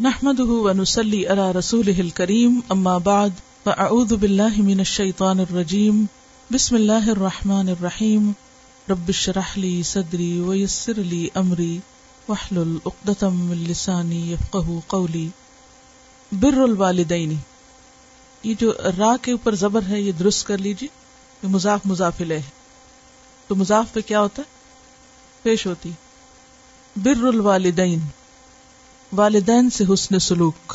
نحمده ونسلي على رسوله الكريم، أما بعد، فأعوذ بالله من الشيطان الرجيم. بسم الله الرحمن الرحيم. رب اشرح لي صدري ويسر لي أمري، واحلل عقدة من لساني يفقه قولي. بر الوالدين یہ جو را کے اوپر زبر ہے، یہ درست کر لیجیے یہ مضاف مضاف ہے۔ تو مضاف پہ کیا ہوتا ہے؟ پیش ہوتی بر الوالدین. والدین سے حسن سلوک۔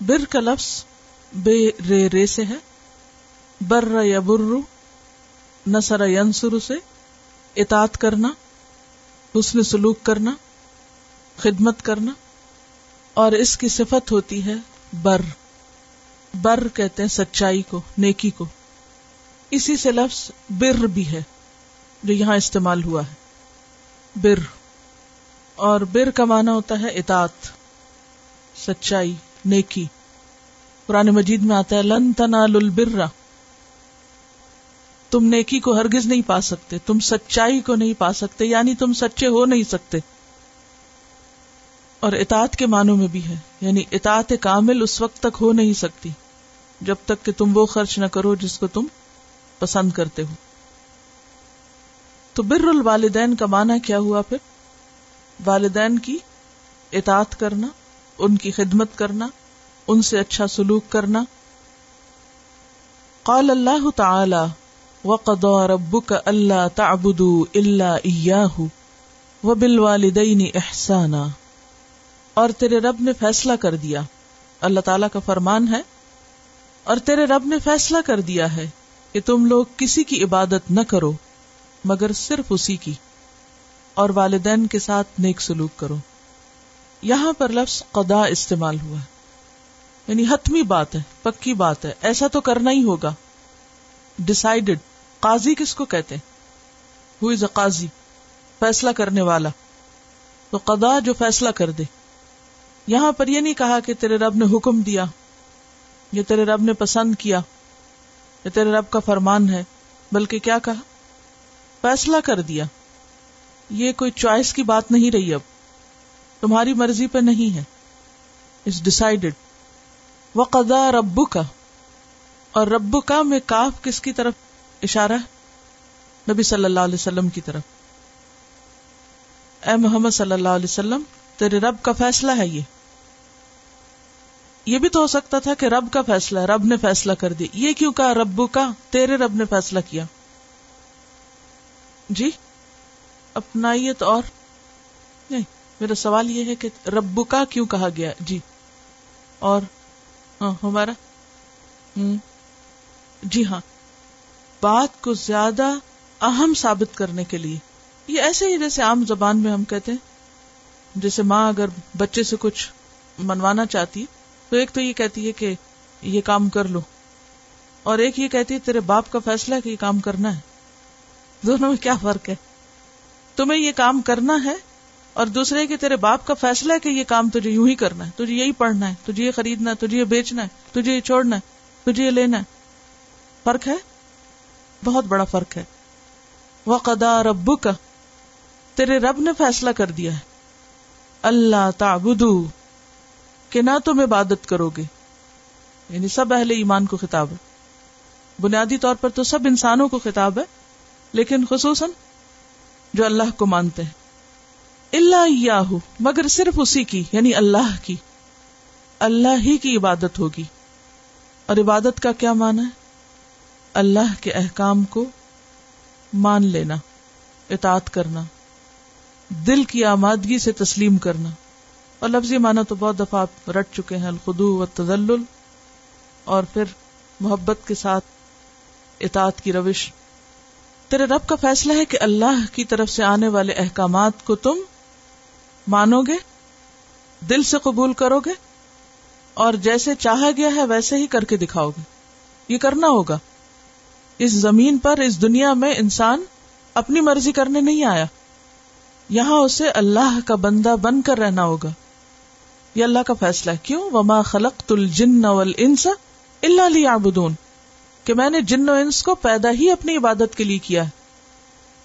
بر کا لفظ بے رے رے سے ہے۔ بر یا برو نسر ینسر سے اطاعت کرنا، حسن سلوک کرنا، خدمت کرنا، اور اس کی صفت ہوتی ہے بر۔ بر کہتے ہیں سچائی کو، نیکی کو۔ اسی سے لفظ بر بھی ہے، جو یہاں استعمال ہوا ہے۔ بر۔ اور بر کا مانا ہوتا ہے اطاعت، سچائی، نیکی۔ پرانے مجید میں آتا ہے، لن تنال البرا تم نیکی کو ہرگز نہیں پا سکتے، تم سچائی کو نہیں پا سکتے یعنی تم سچے ہو نہیں سکتے۔ اور اطاعت کے معنوں میں بھی ہے یعنی اطاعت کامل اس وقت تک ہو نہیں سکتی، جب تک کہ تم وہ خرچ نہ کرو جس کو تم پسند کرتے ہو۔ تو بر الوالدین کا معنی کیا ہوا پھر؟ والدین کی اطاعت کرنا، ان کی خدمت کرنا، ان سے اچھا سلوک کرنا۔ قال اللہ تعالی، وقضى ربك الا تعبدوا الا اياه وبالوالدين احسانا اور تیرے رب نے فیصلہ کر دیا۔ اللہ تعالی کا فرمان ہے، اور تیرے رب نے فیصلہ کر دیا ہے کہ تم لوگ کسی کی عبادت نہ کرو، مگر صرف اسی کی۔ اور والدین کے ساتھ نیک سلوک کرو۔ یہاں پر لفظ قدا استعمال ہوا ہے۔ یعنی حتمی بات ہے، پکی بات ہے۔ ایسا تو کرنا ہی ہوگا۔ ڈسائڈیڈ قاضی کس کو کہتے ہو از اے قاضی؟ فیصلہ کرنے والا۔ تو قدا جو فیصلہ کر دے۔ یہاں پر یہ نہیں کہا کہ تیرے رب نے حکم دیا، یا تیرے رب نے پسند کیا، یا تیرے رب کا فرمان ہے، بلکہ کیا کہا؟ فیصلہ کر دیا۔ یہ کوئی چوائس کی بات نہیں رہی اب۔ تمہاری مرضی پہ نہیں ہے۔ اٹس ڈسائڈیڈ وہ قدا ربو کا اور ربو کا میں کاف کس کی طرف اشارہ ہے؟ نبی صلی اللہ علیہ وسلم کی طرف۔ اے محمد صلی اللہ علیہ وسلم، تیرے رب کا فیصلہ ہے یہ۔ یہ بھی تو ہو سکتا تھا کہ رب کا فیصلہ ہے، رب نے فیصلہ کر دیا۔ یہ کیوں کہا ربو کا تیرے رب نے فیصلہ کیا۔ جی؟ اپنائیے تو اور نہیں، میرا سوال یہ ہے کہ ربو کا کیوں کہا گیا؟ جی۔ اور ہاں ہمارا جی ہاں۔ بات کو زیادہ اہم ثابت کرنے کے لیے۔ یہ ایسے ہی جیسے عام زبان میں ہم کہتے ہیں۔ جیسے ماں اگر بچے سے کچھ منوانا چاہتی، تو ایک تو یہ کہتی ہے کہ یہ کام کر لو۔ اور ایک یہ کہتی ہے تیرے باپ کا فیصلہ ہے کہ یہ کام کرنا ہے۔ دونوں میں کیا فرق ہے؟ تمہیں یہ کام کرنا ہے اور دوسرے کہ تیرے باپ کا فیصلہ ہے کہ یہ کام تجھے یوں ہی کرنا ہے، تجھے یہی پڑھنا ہے، تجھے یہ خریدنا ہے، تجھے یہ بیچنا ہے، تجھے یہ چھوڑنا ہے، تجھے یہ لینا ہے۔ فرق ہے؟ بہت بڑا فرق ہے۔ وہ قدا ربو کا تیرے رب نے فیصلہ کر دیا ہے۔ اللہ تعبدو کہ نہ تم عبادت کرو گے۔ یعنی سب اہل ایمان کو خطاب ہے۔ بنیادی طور پر تو سب انسانوں کو خطاب ہے، لیکن خصوصاً جو اللہ کو مانتے ہیں۔ اللہ یاہو مگر صرف اسی کی یعنی اللہ کی۔ اللہ ہی کی عبادت ہوگی۔ اور عبادت کا کیا مانا ہے؟ اللہ کے احکام کو مان لینا، اطاعت کرنا، دل کی آمادگی سے تسلیم کرنا۔ اور لفظی مانا تو بہت دفعہ آپ رٹ چکے ہیں الخدو و تزل اور پھر محبت کے ساتھ اطاعت کی روش۔ تیرے رب کا فیصلہ ہے کہ اللہ کی طرف سے آنے والے احکامات کو تم مانو گے دل سے قبول کرو گے اور جیسے چاہا گیا ہے ویسے ہی کر کے دکھاؤ گے یہ کرنا ہوگا۔ اس زمین پر، اس دنیا میں انسان اپنی مرضی کرنے نہیں آیا۔ یہاں اسے اللہ کا بندہ بن کر رہنا ہوگا۔ یہ اللہ کا فیصلہ کیوں؟ وما خلق تل جن انس اللہ لی کہ میں نے جن و انس کو پیدا ہی اپنی عبادت کے لیے کیا ہے۔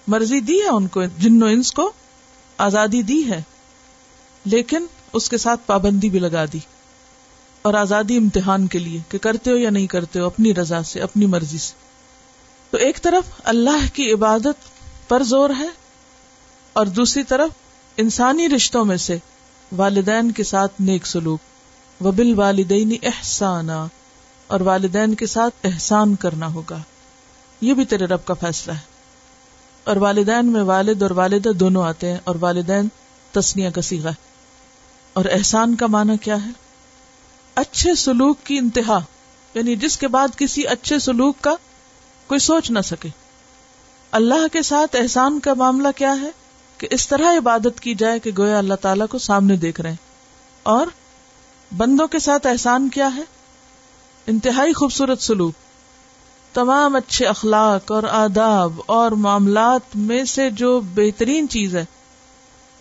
مرضی دی ہے ان کو، جن و انس کو آزادی دی ہے، لیکن اس کے ساتھ پابندی بھی لگا دی۔ اور آزادی امتحان کے لیے کہ کرتے ہو یا نہیں کرتے ہو، اپنی رضا سے، اپنی مرضی سے۔ تو ایک طرف اللہ کی عبادت پر زور ہے، اور دوسری طرف انسانی رشتوں میں سے والدین کے ساتھ نیک سلوک۔ وبل والدین احسانہ اور والدین کے ساتھ احسان کرنا ہوگا۔ یہ بھی تیرے رب کا فیصلہ ہے۔ اور والدین میں والد اور والدہ دونوں آتے ہیں اور والدین تسنیا کا سیگا ہے۔ اور احسان کا معنی کیا ہے؟ اچھے سلوک کی انتہا یعنی جس کے بعد کسی اچھے سلوک کا کوئی سوچ نہ سکے۔ اللہ کے ساتھ احسان کا معاملہ کیا ہے؟ کہ اس طرح عبادت کی جائے کہ گویا اللہ تعالیٰ کو سامنے دیکھ رہے ہیں۔ اور بندوں کے ساتھ احسان کیا ہے؟ انتہائی خوبصورت سلوک۔ تمام اچھے اخلاق اور آداب اور معاملات میں سے جو بہترین چیز ہے،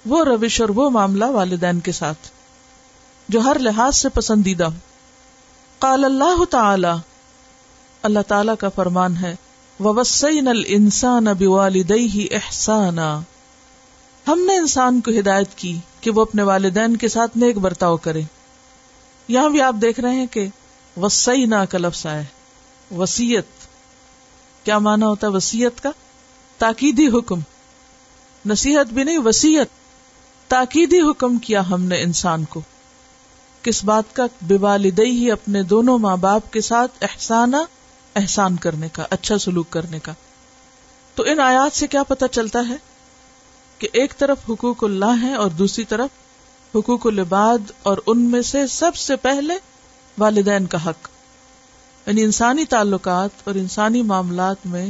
وہ روش اور وہ معاملہ والدین کے ساتھ، جو ہر لحاظ سے پسندیدہ ہو قال اللہ تعالی اللہ تعالی کا فرمان ہے وسین السان اب والدئی احسانا ہم نے انسان کو ہدایت کی کہ وہ اپنے والدین کے ساتھ نیک برتاؤ کرے۔ یہاں بھی آپ دیکھ رہے ہیں کہ وسیع کا لفظ آئے وسیعت۔ کیا مانا ہوتا ہے وسیعت کا؟ تاکیدی حکم۔ نصیحت بھی نہیں، وسیعت۔ تاکیدی حکم کیا ہم نے انسان کو۔ کس بات کا؟ بے ہی اپنے دونوں ماں باپ کے ساتھ احسانہ، احسان کرنے کا اچھا سلوک کرنے کا۔ تو ان آیات سے کیا پتا چلتا ہے؟ کہ ایک طرف حقوق اللہ ہے اور دوسری طرف حقوق العباد اور ان میں سے سب سے پہلے والدین کا حق۔ یعنی انسانی تعلقات اور انسانی معاملات میں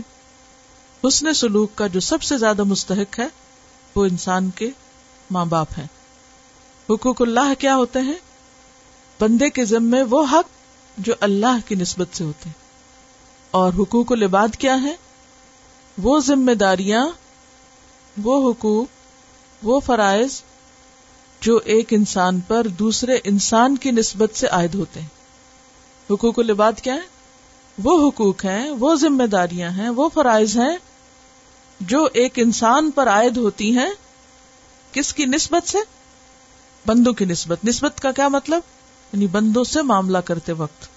حسن سلوک کا جو سب سے زیادہ مستحق ہے، وہ انسان کے ماں باپ ہیں۔ حقوق اللہ کیا ہوتے ہیں؟ بندے کے ذمے وہ حق جو اللہ کی نسبت سے ہوتے ہیں۔ اور حقوق العباد کیا ہے وہ ذمہ داریاں، وہ حقوق، وہ فرائض جو ایک انسان پر دوسرے انسان کی نسبت سے عائد ہوتے ہیں۔ حقوق العباد کیا ہے وہ حقوق ہیں، وہ ذمہ داریاں ہیں، وہ فرائض ہیں جو ایک انسان پر عائد ہوتی ہیں۔ کس کی نسبت سے؟ بندوں کی نسبت۔ نسبت کا کیا مطلب؟ یعنی بندوں سے معاملہ کرتے وقت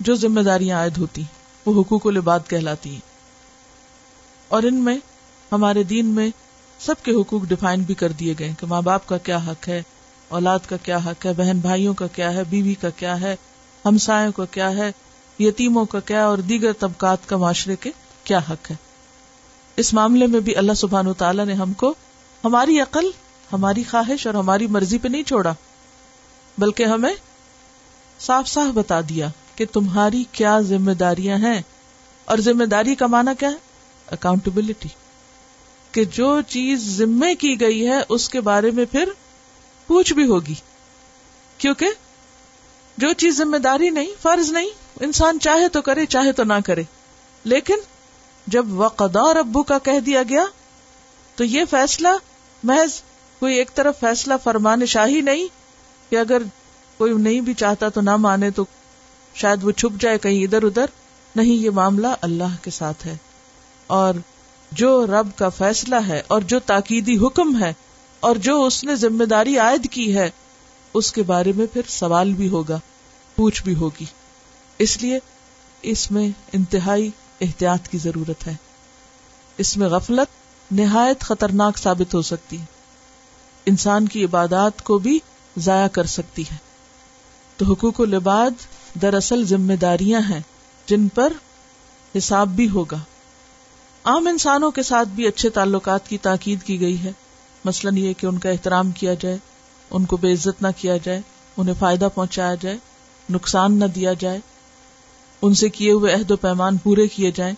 جو ذمہ داریاں عائد ہوتی وہ حقوق العباد کہلاتی ہیں۔ اور ان میں، ہمارے دین میں سب کے حقوق ڈیفائن بھی کر دیے گئے کہ ماں باپ کا کیا حق ہے، اولاد کا کیا حق ہے، بہن بھائیوں کا کیا ہے، بیوی کا کیا ہے ہمسایوں کا کیا ہے؟ یتیموں کا کیا اور دیگر طبقات کا معاشرے کے کیا حق ہے؟ اس معاملے میں بھی اللہ سبحان تعالیٰ نے ہم کو ہماری عقل، ہماری خواہش اور ہماری مرضی پہ نہیں چھوڑا، بلکہ ہمیں صاف صاف بتا دیا کہ تمہاری کیا ذمہ داریاں ہیں۔ اور ذمہ داری کا معنی کیا ہے؟ اکاؤنٹیبلٹی کہ جو چیز ذمے کی گئی ہے، اس کے بارے میں پھر پوچھ بھی ہوگی۔ کیونکہ جو چیز ذمہ داری نہیں، فرض نہیں، انسان چاہے تو کرے، چاہے تو نہ کرے۔ لیکن جب وقدا ابو کا کہہ دیا گیا، تو یہ فیصلہ محض کوئی ایک طرف فیصلہ فرمان شاہی نہیں کہ اگر کوئی نہیں بھی چاہتا تو نہ مانے تو شاید وہ چھپ جائے کہیں ادھر ادھر۔ نہیں، یہ معاملہ اللہ کے ساتھ ہے۔ اور جو رب کا فیصلہ ہے اور جو تاکیدی حکم ہے اور جو اس نے ذمہ داری عائد کی ہے اس کے بارے میں پھر سوال بھی ہوگا، پوچھ بھی ہوگی۔ اس لیے اس میں انتہائی احتیاط کی ضرورت ہے۔ اس میں غفلت نہایت خطرناک ثابت ہو سکتی ہے۔ انسان کی عبادات کو بھی ضائع کر سکتی ہے۔ تو حقوق العباد دراصل ذمہ داریاں ہیں جن پر حساب بھی ہوگا۔ عام انسانوں کے ساتھ بھی اچھے تعلقات کی تاکید کی گئی ہے۔ مثلاً یہ کہ ان کا احترام کیا جائے۔ ان کو بے عزت نہ کیا جائے، انہیں فائدہ پہنچایا جائے، نقصان نہ دیا جائے، ان سے کیے ہوئے عہد و پیمان پورے کیے جائیں،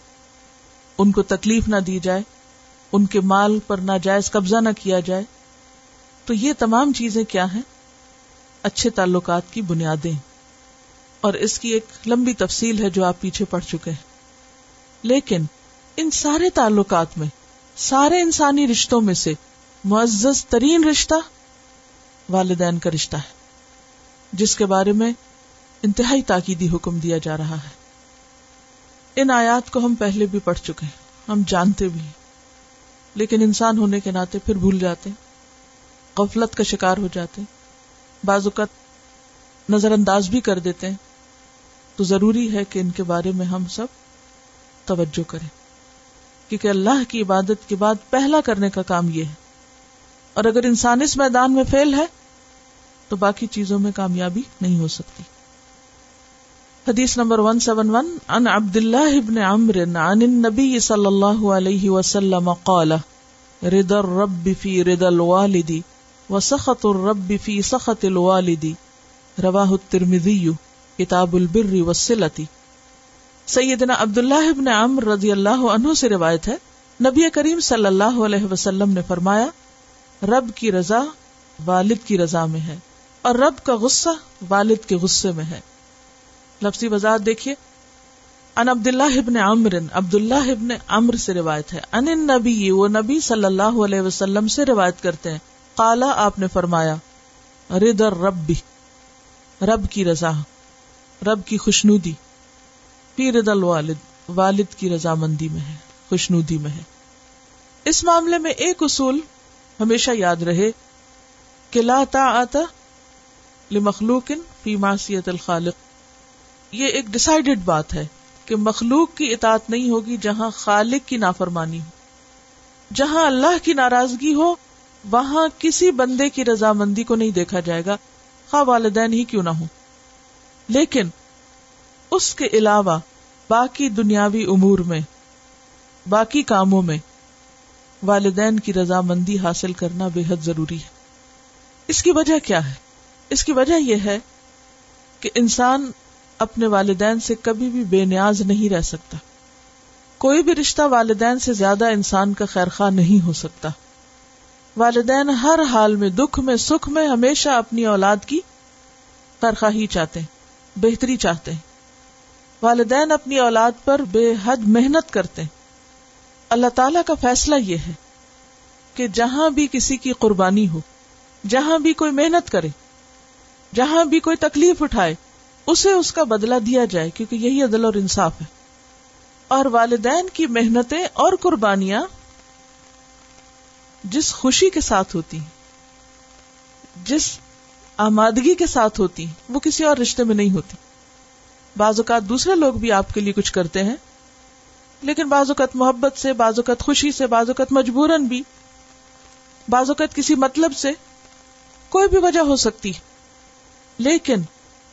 ان کو تکلیف نہ دی جائے، ان کے مال پر ناجائز قبضہ نہ کیا جائے۔ تو یہ تمام چیزیں کیا ہیں؟ اچھے تعلقات کی بنیادیں۔ اور اس کی ایک لمبی تفصیل ہے جو آپ پیچھے پڑ چکے ہیں۔ لیکن ان سارے تعلقات میں، سارے انسانی رشتوں میں سے معزز ترین رشتہ والدین کا رشتہ ہے، جس کے بارے میں انتہائی تاکیدی حکم دیا جا رہا ہے۔ ان آیات کو ہم پہلے بھی پڑھ چکے ہیں، ہم جانتے بھی ہیں، لیکن انسان ہونے کے ناطے پھر بھول جاتے غفلت کا شکار ہو جاتے بعض اوقات نظر انداز بھی کر دیتے ہیں، تو ضروری ہے کہ ان کے بارے میں ہم سب توجہ کریں۔ کیونکہ اللہ کی عبادت کے بعد پہلا کرنے کا کام یہ ہے۔ اور اگر انسان اس میدان میں فیل ہے تو باقی چیزوں میں کامیابی نہیں ہو سکتی۔ حدیث نمبر ون سیون ون ان عبد اللہ ابن عمر عن النبی صلی اللہ علیہ وسلم قال رد الرب فی رد الوالد وسخط الرب فی سخط الوالد رواہ الترمذی، کتاب البر والصلة سیدنا عبداللہ ابن عمر رضی اللہ عنہ سے روایت ہے، نبی کریم صلی اللہ علیہ وسلم نے فرمایا، رب کی رضا والد کی رضا میں ہے۔ اور رب کا غصہ والد کے غصے میں ہے۔ لفظی وضاحت دیکھیے۔ ان عبد اللہ ابن عمر عبد اللہ ابن عمر سے روایت ہے۔ ان نبی وہ نبی صلی اللہ علیہ وسلم سے روایت کرتے ہیں۔ قالا، آپ نے فرمایا رد ربی رب کی رضا، رب کی خوشنودی۔ پی رد الوالد، والد کی رضامندی میں ہے، خوشنودی میں ہے۔ اس معاملے میں ایک اصول ہمیشہ یاد رہے کہ لا آتا لمخلوق فی معصیت الخالق۔ یہ ایک ڈسائڈیڈ بات ہے کہ مخلوق کی اطاعت نہیں ہوگی جہاں خالق کی نافرمانی ہو۔ جہاں اللہ کی ناراضگی ہو، وہاں کسی بندے کی رضامندی کو نہیں دیکھا جائے گا۔ خواہ والدین ہی کیوں نہ ہو لیکن اس کے علاوہ باقی دنیاوی امور میں، باقی کاموں میں والدین کی رضامندی حاصل کرنا بے حد ضروری ہے۔ اس کی وجہ کیا ہے؟ اس کی وجہ یہ ہے کہ انسان اپنے والدین سے کبھی بھی بے نیاز نہیں رہ سکتا۔ کوئی بھی رشتہ والدین سے زیادہ انسان کا خیر خواہ نہیں ہو سکتا۔ والدین ہر حال میں دکھ میں، سکھ میں ہمیشہ اپنی اولاد کی خواہی چاہتے ہیں، بہتری چاہتے ہیں۔ والدین اپنی اولاد پر بے حد محنت کرتے ہیں۔ اللہ تعالی کا فیصلہ یہ ہے کہ جہاں بھی کسی کی قربانی ہو، جہاں بھی کوئی محنت کرے جہاں بھی کوئی تکلیف اٹھائے، اسے اس کا بدلہ دیا جائے، کیونکہ یہی عدل اور انصاف ہے۔ اور والدین کی محنتیں اور قربانیاں جس خوشی کے ساتھ ہوتی ہیں، جس آمادگی کے ساتھ ہوتی ہیں، وہ کسی اور رشتے میں نہیں ہوتی۔ بعض اوقات دوسرے لوگ بھی آپ کے لیے کچھ کرتے ہیں، لیکن بعض اوقات محبت سے، بعض اوقات خوشی سے، بعض اوقات مجبورن بھی، بعض اوقات کسی مطلب سے کوئی بھی وجہ ہو سکتی لیکن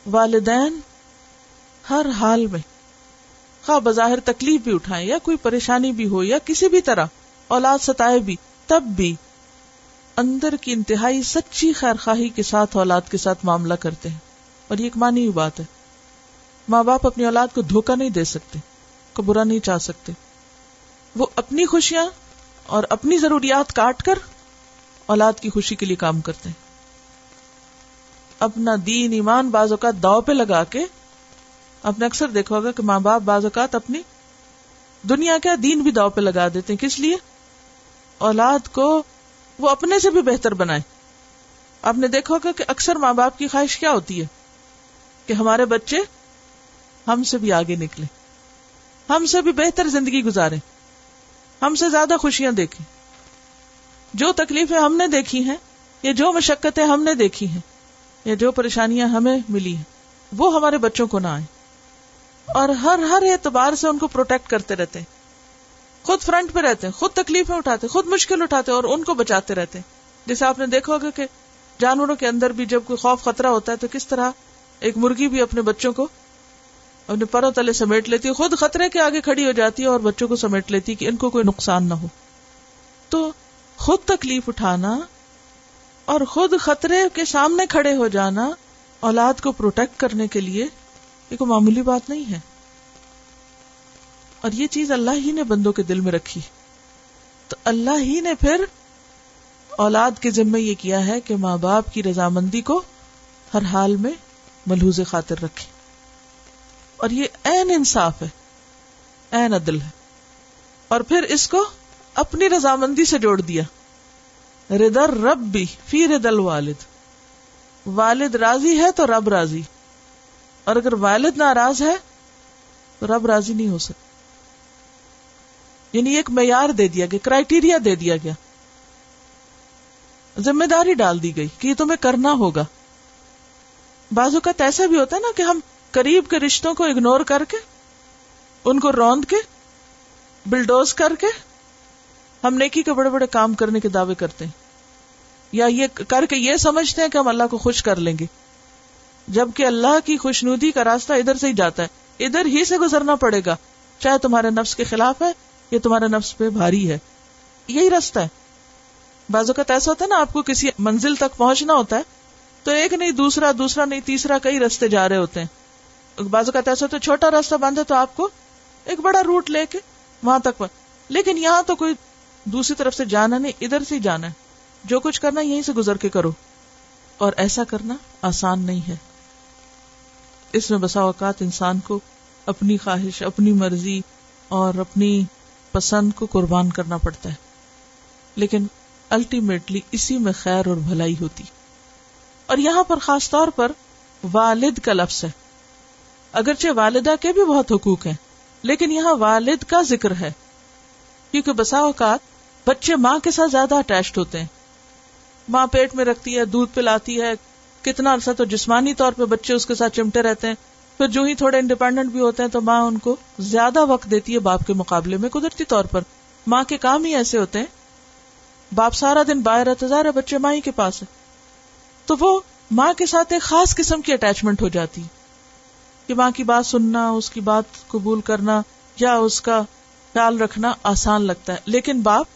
والدین ہر حال میں خواہ بظاہر تکلیف بھی اٹھائے یا کوئی پریشانی بھی ہو یا کسی بھی طرح، اولاد ستائے بھی، تب بھی اندر کی انتہائی سچی خیر خواہی کے ساتھ اولاد کے ساتھ معاملہ کرتے ہیں۔ اور یہ ایک مانی ہوئی بات ہے۔ ماں باپ اپنی اولاد کو دھوکہ نہیں دے سکتے، کو برا نہیں چاہ سکتے۔ وہ اپنی خوشیاں اور اپنی ضروریات کاٹ کر اولاد کی خوشی کے لیے کام کرتے ہیں۔ اپنا دین ایمان بعض اوقات داؤ پہ لگا کے آپ نے اکثر دیکھا ہوگا کہ ماں باپ بعض اوقات اپنی دنیا کا دین بھی داؤ پہ لگا دیتے ہیں. کس لیے؟ اولاد کو وہ اپنے سے بھی بہتر بنائے. آپ نے دیکھا ہوگا کہ اکثر ماں باپ کی خواہش کیا ہوتی ہے؟ کہ ہمارے بچے ہم سے بھی آگے نکلے ہم سے بھی بہتر زندگی گزارے ہم سے زیادہ خوشیاں دیکھیں. جو تکلیفیں ہم نے دیکھی ہیں یا جو مشقتیں ہم نے دیکھی ہیں یا جو پریشانیاں ہمیں ملی وہ ہمارے بچوں کو نہ آئے اور ہر ہر اعتبار سے ان کو پروٹیکٹ کرتے رہتے۔ ہیں خود فرنٹ پہ رہتے ہیں خود تکلیفیں اٹھاتے، خود مشکل اٹھاتے اور ان کو بچاتے رہتے۔ ہیں جیسے آپ نے دیکھا ہوگا کہ جانوروں کے اندر بھی جب کوئی خوف خطرہ ہوتا ہے تو کس طرح ایک مرغی بھی اپنے بچوں کو اپنے پروں تلے سمیٹ لیتی خود خطرے کے آگے کھڑی ہو جاتی ہے اور بچوں کو سمیٹ لیتی کہ ان کو کوئی نقصان نہ ہو۔ تو خود تکلیف اٹھانا اور خود خطرے کے سامنے کھڑے ہو جانا اولاد کو پروٹیکٹ کرنے کے لیے یہ کوئی معمولی بات نہیں ہے۔ اور یہ چیز اللہ ہی نے بندوں کے دل میں رکھی۔ تو اللہ ہی نے پھر اولاد کے ذمے یہ کیا ہے کہ ماں باپ کی رضامندی کو ہر حال میں ملحوظ خاطر رکھے۔ اور یہ این انصاف ہے این عدل ہے۔ اور پھر اس کو اپنی رضامندی سے جوڑ دیا۔ ردر رب بھی فی رد الوالد۔ والد راضی ہے تو رب راضی۔ اور اگر والد ناراض ہے تو رب راضی نہیں ہو سکتا۔ یعنی ایک معیار دے دیا گیا کرائٹیریا دے دیا گیا۔ ذمہ داری ڈال دی گئی کہ یہ تمہیں کرنا ہوگا۔ بعض اوقات ایسا بھی ہوتا ہے نا کہ ہم قریب کے رشتوں کو اگنور کر کے، ان کو روند کے بلڈوز کر کے ہم نیکی کے بڑے بڑے کام کرنے کے دعوے کرتے ہیں۔ یا یہ کر کے یہ سمجھتے ہیں کہ ہم اللہ کو خوش کر لیں گے۔ جبکہ اللہ کی خوشنودی کا راستہ ادھر سے ہی جاتا ہے۔ ادھر ہی سے گزرنا پڑے گا۔ چاہے تمہارے نفس کے خلاف ہے یا تمہارے نفس پہ بھاری ہے۔ یہی راستہ ہے۔ بعض اوقات ایسا ہوتا ہے نا، آپ کو کسی منزل تک پہنچنا ہوتا ہے، تو ایک نہیں، دوسرا دوسرا نہیں، تیسرا کئی رستے جا رہے ہوتے ہیں۔ بعض اوقات ایسا ہوتا ہے، چھوٹا راستہ بند ہے تو آپ کو ایک بڑا روٹ لے کے وہاں تک لیکن یہاں تو کوئی دوسری طرف سے جانا نہیں، ادھر سے جانا ہے۔ جو کچھ کرنا یہیں سے گزر کے کرو۔ اور ایسا کرنا آسان نہیں ہے۔ اس میں بسا اوقات انسان کو اپنی خواہش، اپنی مرضی اور اپنی پسند کو قربان کرنا پڑتا ہے۔ لیکن الٹیمیٹلی اسی میں خیر اور بھلائی ہوتی۔ اور یہاں پر خاص طور پر والد کا لفظ ہے۔ اگرچہ والدہ کے بھی بہت حقوق ہیں، لیکن یہاں والد کا ذکر ہے۔ کیونکہ بسا اوقات بچے ماں کے ساتھ زیادہ اٹیچڈ ہوتے ہیں۔ ماں پیٹ میں رکھتی ہے، دودھ پلاتی ہے، کتنا عرصہ تو جسمانی طور پہ بچے اس کے ساتھ چمٹے رہتے ہیں۔ پھر جو ہی تھوڑے انڈیپینڈنٹ بھی ہوتے ہیں تو ماں ان کو زیادہ وقت دیتی ہے باپ کے مقابلے میں قدرتی طور پر۔ ماں کے کام ہی ایسے ہوتے ہیں۔ باپ سارا دن باہر رہتا ظاہر بچے ماں ہی کے پاس ہے تو وہ ماں کے ساتھ ایک خاص قسم کی اٹیچمنٹ ہو جاتی۔ کہ ماں کی بات سننا، اس کی بات قبول کرنا یا اس کا خیال رکھنا آسان لگتا ہے۔ لیکن باپ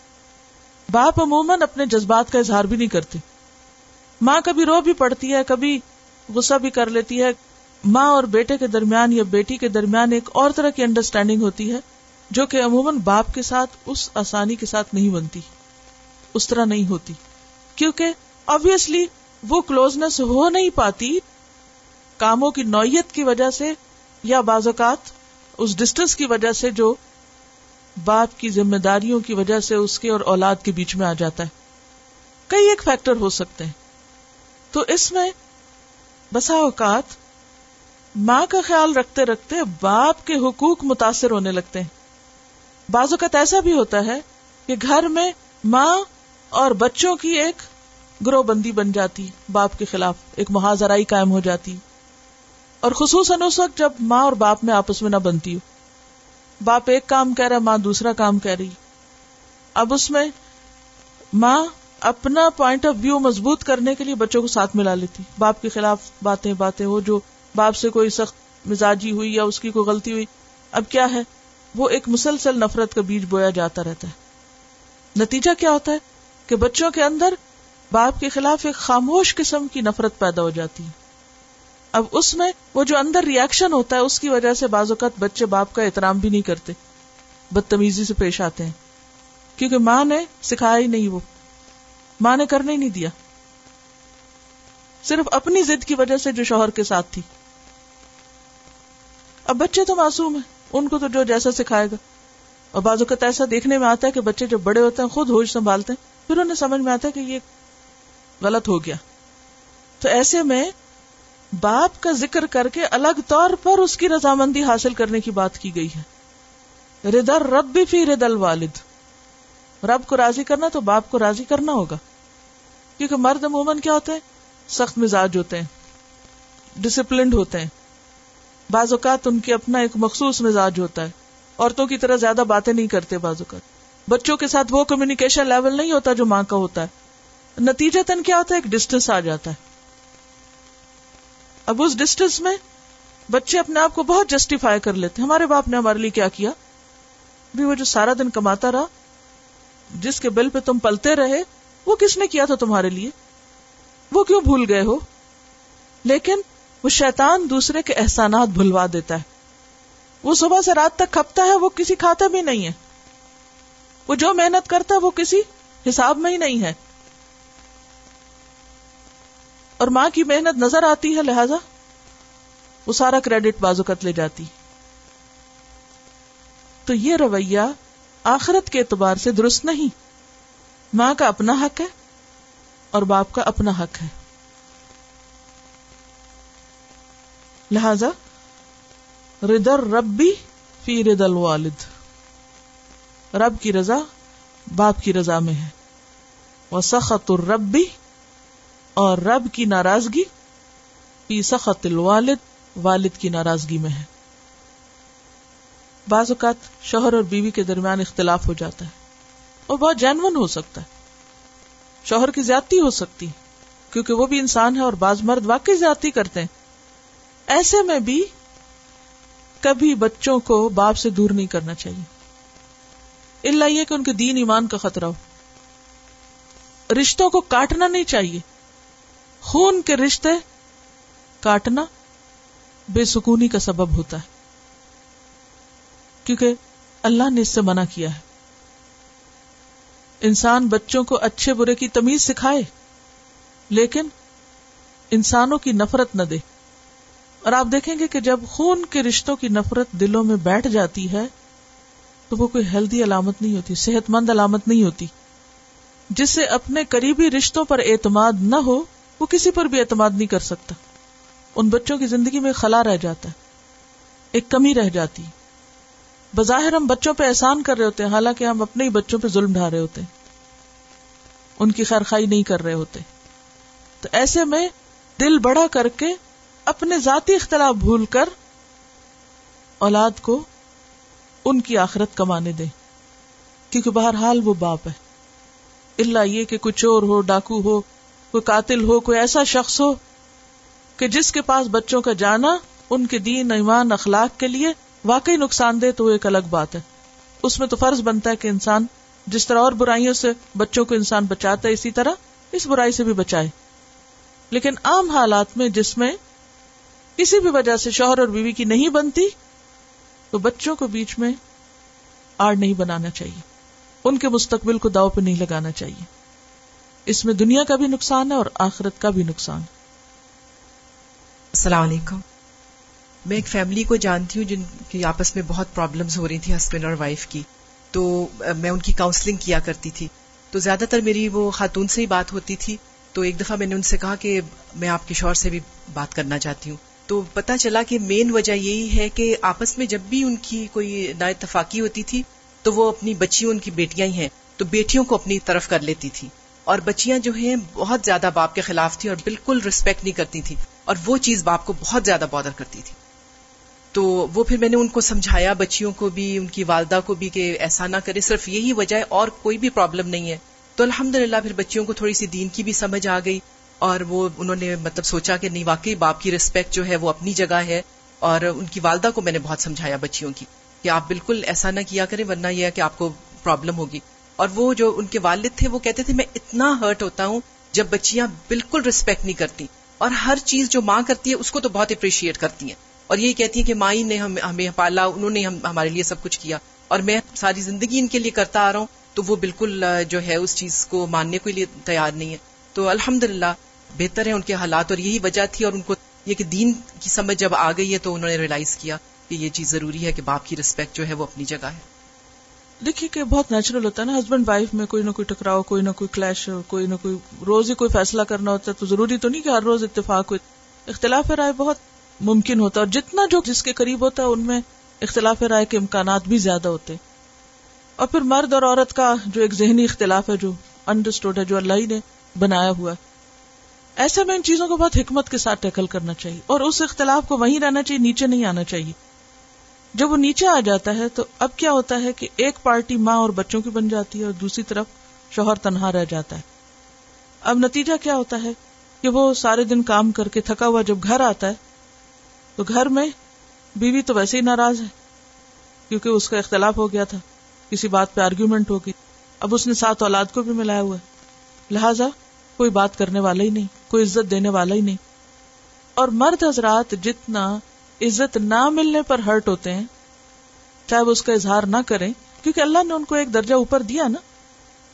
باپ عموماً اپنے جذبات کا اظہار بھی نہیں کرتے۔ ماں کبھی رو بھی پڑتی ہے، کبھی غصہ بھی کر لیتی ہے۔ ماں اور بیٹے کے درمیان یا بیٹی کے درمیان ایک اور طرح کی انڈرسٹینڈنگ ہوتی ہے، جو کہ عموماً باپ کے ساتھ اس آسانی کے ساتھ نہیں بنتی، اس طرح نہیں ہوتی۔ کیونکہ آبیسلی وہ کلوزنس ہو نہیں پاتی، کاموں کی نوعیت کی وجہ سے یا بعض اوقات اس ڈسٹینس کی وجہ سے جو باپ کی ذمہ داریوں کی وجہ سے اس کے اور اولاد کے بیچ میں آ جاتا ہے۔ کئی ایک فیکٹر ہو سکتے ہیں۔ تو اس میں بسا اوقات ماں کا خیال رکھتے رکھتے باپ کے حقوق متاثر ہونے لگتے ہیں۔ بعض اوقات ایسا بھی ہوتا ہے کہ گھر میں ماں اور بچوں کی ایک گروہ بندی بن جاتی، باپ کے خلاف ایک محاذرائی قائم ہو جاتی۔ اور خصوصاً اس وقت جب ماں اور باپ میں آپس میں نہ بنتی ہو۔ باپ ایک کام کہہ رہا ماں دوسرا کام کہہ رہی اب اس میں ماں اپنا پوائنٹ آف ویو مضبوط کرنے کے لیے بچوں کو ساتھ ملا لیتی۔ باپ کے خلاف باتیں باتیں ہو جو باپ سے کوئی سخت مزاجی ہوئی یا اس کی کوئی غلطی ہوئی، اب کیا ہے؟ وہ ایک مسلسل نفرت کا بیج بویا جاتا رہتا ہے۔ نتیجہ کیا ہوتا ہے؟ کہ بچوں کے اندر باپ کے خلاف ایک خاموش قسم کی نفرت پیدا ہو جاتی۔ ہے اب اس میں وہ جو اندر ریئیکشن ہوتا ہے، اس کی وجہ سے بعض اوقات بچے باپ کا احترام بھی نہیں کرتے۔ بدتمیزی سے پیش آتے ہیں۔ کیونکہ ماں نے سکھایا ہی نہیں وہ۔ ماں نے کرنے نہیں دیا۔ صرف اپنی ضد کی وجہ سے جو شوہر کے ساتھ تھی۔ اب بچے تو معصوم ہیں۔ ان کو تو جو جیسا سکھائے گا۔ اور بعض اوقات ایسا دیکھنے میں آتا ہے کہ بچے جب بڑے ہوتے ہیں، خود ہوش سنبھالتے ہیں۔ پھر انہیں سمجھ میں آتا ہے کہ یہ غلط ہو گیا۔ تو ایسے میں باپ کا ذکر کر کے الگ طور پر اس کی رضامندی حاصل کرنے کی بات کی گئی ہے۔ ردر رب بھی فی رد الوالد۔ رب کو راضی کرنا تو باپ کو راضی کرنا ہوگا۔ کیونکہ مرد عموماً کیا ہوتے ہیں؟ سخت مزاج ہوتے ہیں۔ ڈسپلنڈ ہوتے ہیں۔ بعض اوقات ان کی اپنا ایک مخصوص مزاج ہوتا ہے۔ عورتوں کی طرح زیادہ باتیں نہیں کرتے بعض اوقات۔ بچوں کے ساتھ وہ کمیونیکیشن لیول نہیں ہوتا جو ماں کا ہوتا ہے۔ نتیجہ تن کیا ہوتا ہے؟ ایک ڈسٹینس آ جاتا ہے۔ اب اس ڈسٹینس میں بچے اپنے آپ کو بہت جسٹیفائی کر لیتے ہمارے باپ نے ہمارے لیے کیا کیا؟ بھی وہ جو سارا دن کماتا رہا، جس کے بل پہ تم پلتے رہے، وہ کس نے کیا تھا تمہارے لیے؟ وہ کیوں بھول گئے ہو؟ لیکن وہ شیطان دوسرے کے احسانات بھلوا دیتا ہے۔ وہ صبح سے رات تک کھپتا ہے، وہ کسی کھاتا بھی نہیں ہے۔ وہ جو محنت کرتا ہے، وہ کسی حساب میں ہی نہیں ہے۔ اور ماں کی محنت نظر آتی ہے، لہذا وہ سارا کریڈٹ بازوقت لے جاتی۔ تو یہ رویہ آخرت کے اعتبار سے درست نہیں۔ ماں کا اپنا حق ہے اور باپ کا اپنا حق ہے۔ لہذا ردر ربی فی رد الوالد۔ رب کی رضا باپ کی رضا میں ہے۔ وہ سخت الربی اور رب کی ناراضگی فی سخت الوالد، والد کی ناراضگی میں ہے۔ بعض اوقات شوہر اور بیوی کے درمیان اختلاف ہو جاتا ہے۔ اور بہت جینون ہو سکتا ہے۔ شوہر کی زیادتی ہو سکتی کیونکہ وہ بھی انسان ہے اور بعض مرد واقعی زیادتی کرتے ہیں۔ ایسے میں بھی کبھی بچوں کو باپ سے دور نہیں کرنا چاہیے۔ اللہ یہ کہ ان کے دین ایمان کا خطرہ ہو۔ رشتوں کو کاٹنا نہیں چاہیے۔ خون کے رشتے کاٹنا بے سکونی کا سبب ہوتا ہے۔ کیونکہ اللہ نے اس سے منع کیا ہے۔ انسان بچوں کو اچھے برے کی تمیز سکھائے، لیکن انسانوں کی نفرت نہ دے۔ اور آپ دیکھیں گے کہ جب خون کے رشتوں کی نفرت دلوں میں بیٹھ جاتی ہے، تو وہ کوئی ہیلدی علامت نہیں ہوتی، صحت مند علامت نہیں ہوتی۔ جس سے اپنے قریبی رشتوں پر اعتماد نہ ہو وہ کسی پر بھی اعتماد نہیں کر سکتا۔ ان بچوں کی زندگی میں خلا رہ جاتا ہے، ایک کمی رہ جاتی۔ بظاہر ہم بچوں پہ احسان کر رہے ہوتے ہیں، حالانکہ ہم اپنے ہی بچوں پہ ظلم ڈھا رہے ہوتے ہیں۔ ان کی خیر خائی نہیں کر رہے ہوتے۔ تو ایسے میں دل بڑا کر کے اپنے ذاتی اختلاف بھول کر اولاد کو ان کی آخرت کمانے دیں۔ کیونکہ بہرحال وہ باپ ہے۔ اللہ یہ کہ کوئی چور ہو، ڈاکو ہو کوئی قاتل ہو، کوئی ایسا شخص ہو کہ جس کے پاس بچوں کا جانا ان کے دین، ایمان، اخلاق کے لیے واقعی نقصان دے تو وہ ایک الگ بات ہے۔ اس میں تو فرض بنتا ہے کہ انسان جس طرح اور برائیوں سے بچوں کو انسان بچاتا ہے، اسی طرح اس برائی سے بھی بچائے۔ لیکن عام حالات میں جس میں کسی بھی وجہ سے شوہر اور بیوی کی نہیں بنتی، تو بچوں کو بیچ میں آڑ نہیں بنانا چاہیے۔ ان کے مستقبل کو داؤ پہ نہیں لگانا چاہیے۔ اس میں دنیا کا بھی نقصان ہے اور آخرت کا بھی نقصان السلام علیکم۔ میں ایک فیملی کو جانتی ہوں جن کی آپس میں بہت پرابلمس ہو رہی تھی ہسبینڈ اور وائف کی۔ تو میں ان کی کاؤنسلنگ کیا کرتی تھی۔ تو زیادہ تر میری وہ خاتون سے ہی بات ہوتی تھی۔ تو ایک دفعہ میں نے ان سے کہا کہ میں آپ کے شور سے بھی بات کرنا چاہتی ہوں۔ تو پتا چلا کہ مین وجہ یہی ہے کہ آپس میں جب بھی ان کی کوئی نا اتفاقی ہوتی تھی تو وہ اپنی بچیوں ان کی بیٹیاں ہی ہیں۔ تو بیٹیوں کو اپنی طرف کر لیتی تھی۔ اور بچیاں جو ہیں بہت زیادہ باپ کے خلاف تھی اور بالکل ریسپیکٹ نہیں کرتی تھی اور وہ چیز باپ کو بہت زیادہ بادر کرتی تھی۔ تو وہ پھر میں نے ان کو سمجھایا، بچیوں کو بھی، ان کی والدہ کو بھی کہ ایسا نہ کرے، صرف یہی وجہ ہے، اور کوئی بھی پرابلم نہیں ہے۔ تو الحمد للہ پھر بچیوں کو تھوڑی سی دین کی بھی سمجھ آ گئی اور وہ، انہوں نے مطلب سوچا کہ نہیں، واقعی باپ کی ریسپیکٹ جو ہے وہ اپنی جگہ ہے اور ان کی والدہ کو میں نے بہت سمجھایا بچیوں کی کہ آپ بالکل ایسا نہ کیا کریں، ورنہ یہ ہے کہ آپ کو پرابلم ہوگی۔ اور وہ جو ان کے والد تھے وہ کہتے تھے، میں اتنا ہرٹ ہوتا ہوں جب بچیاں بالکل ریسپیکٹ نہیں کرتی اور ہر چیز جو ماں کرتی ہے اس کو تو بہت اپریشیٹ کرتی ہیں۔ اور یہی کہتی ہیں کہ مائی نے ہمیں پالا، انہوں نے ہمارے لیے سب کچھ کیا اور میں ساری زندگی ان کے لیے کرتا آ رہا ہوں۔ تو وہ بالکل جو ہے اس چیز کو ماننے کے لیے تیار نہیں ہے تو الحمد بہتر ہے ان کے حالات اور یہی وجہ تھی اور ان کو یہ کہ دین کی سمجھ جب آ گئی ہے تو انہوں نے ریئلائز کیا کہ یہ چیز ضروری ہے کہ باپ کی ریسپیکٹ جو ہے وہ اپنی جگہ ہے۔ دیکھیے کہ بہت نیچرل ہوتا ہے نا ہسبینڈ وائف میں کوئی نہ کوئی ٹکراؤ، کوئی نہ کوئی کلیش ہو کوئی نہ کوئی روز ہی کوئی فیصلہ کرنا ہوتا ہے تو ضروری تو نہیں کہ ہر روز اتفاق ہو اختلاف رائے بہت ممکن ہوتا ہے اور جتنا جو جس کے قریب ہوتا ہے ان میں اختلاف رائے کے امکانات بھی زیادہ ہوتے اور پھر مرد اور عورت کا جو ایک ذہنی اختلاف ہے، جو انڈرسٹوڈ ہے، جو اللہ ہی نے بنایا ہوا ہے۔ ایسے میں ان چیزوں کو بہت حکمت کے ساتھ ٹیکل کرنا چاہیے اور اس اختلاف کو وہیں رہنا چاہیے، نیچے نہیں آنا چاہیے۔ جب وہ نیچے آ جاتا ہے تو اب کیا ہوتا ہے کہ ایک پارٹی ماں اور بچوں کی بن جاتی ہے اور دوسری طرف شوہر تنہا رہ جاتا ہے۔ اب نتیجہ کیا ہوتا ہے کہ وہ سارے دن کام کر کے تھکا ہوا جب گھر آتا ہے، تو گھر میں بیوی تو ویسے ہی ناراض ہے، کیونکہ اس کا اختلاف ہو گیا تھا، کسی بات پہ آرگیومنٹ ہوگی اب اس نے سات اولاد کو بھی ملایا ہوا ہے۔ لہذا کوئی بات کرنے والا ہی نہیں، کوئی عزت دینے والا ہی نہیں۔ اور مرد حضرات جتنا عزت نہ ملنے پر ہرٹ ہوتے ہیں، چاہے وہ اس کا اظہار نہ کریں، کیونکہ اللہ نے ان کو ایک درجہ اوپر دیا نا۔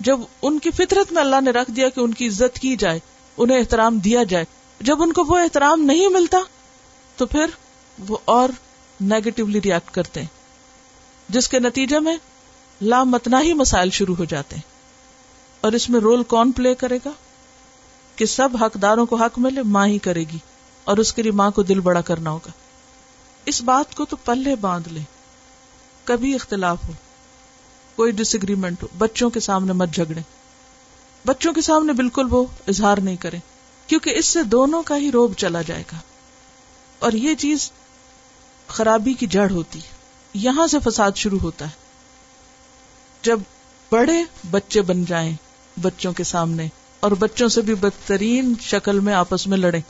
جب ان کی فطرت میں اللہ نے رکھ دیا کہ ان کی عزت کی جائے، انہیں احترام دیا جائے، جب ان کو وہ احترام نہیں ملتا، تو پھر وہ اور نیگیٹولی ریئیکٹ کرتے ہیں، جس کے نتیجے میں لامتنا ہی مسائل شروع ہو جاتے ہیں۔ اور اس میں رول کون پلے کرے گا؟ کہ سب حقداروں کو حق ملے، ماں ہی کرے گی، اور اس کے لیے ماں کو دل بڑا کرنا ہوگا۔ اس بات کو تو پلے باندھ لے۔ کبھی اختلاف ہو۔ کوئی ڈس اگریمنٹ ہو۔ بچوں کے سامنے مت جھگڑے بچوں کے سامنے بالکل وہ اظہار نہیں کرے کیونکہ اس سے دونوں کا ہی روب چلا جائے گا۔ اور یہ چیز خرابی کی جڑ ہوتی ہے۔ یہاں سے فساد شروع ہوتا ہے۔ جب بڑے بچے بن جائیں بچوں کے سامنے اور بچوں سے بھی بدترین شکل میں آپس میں لڑیں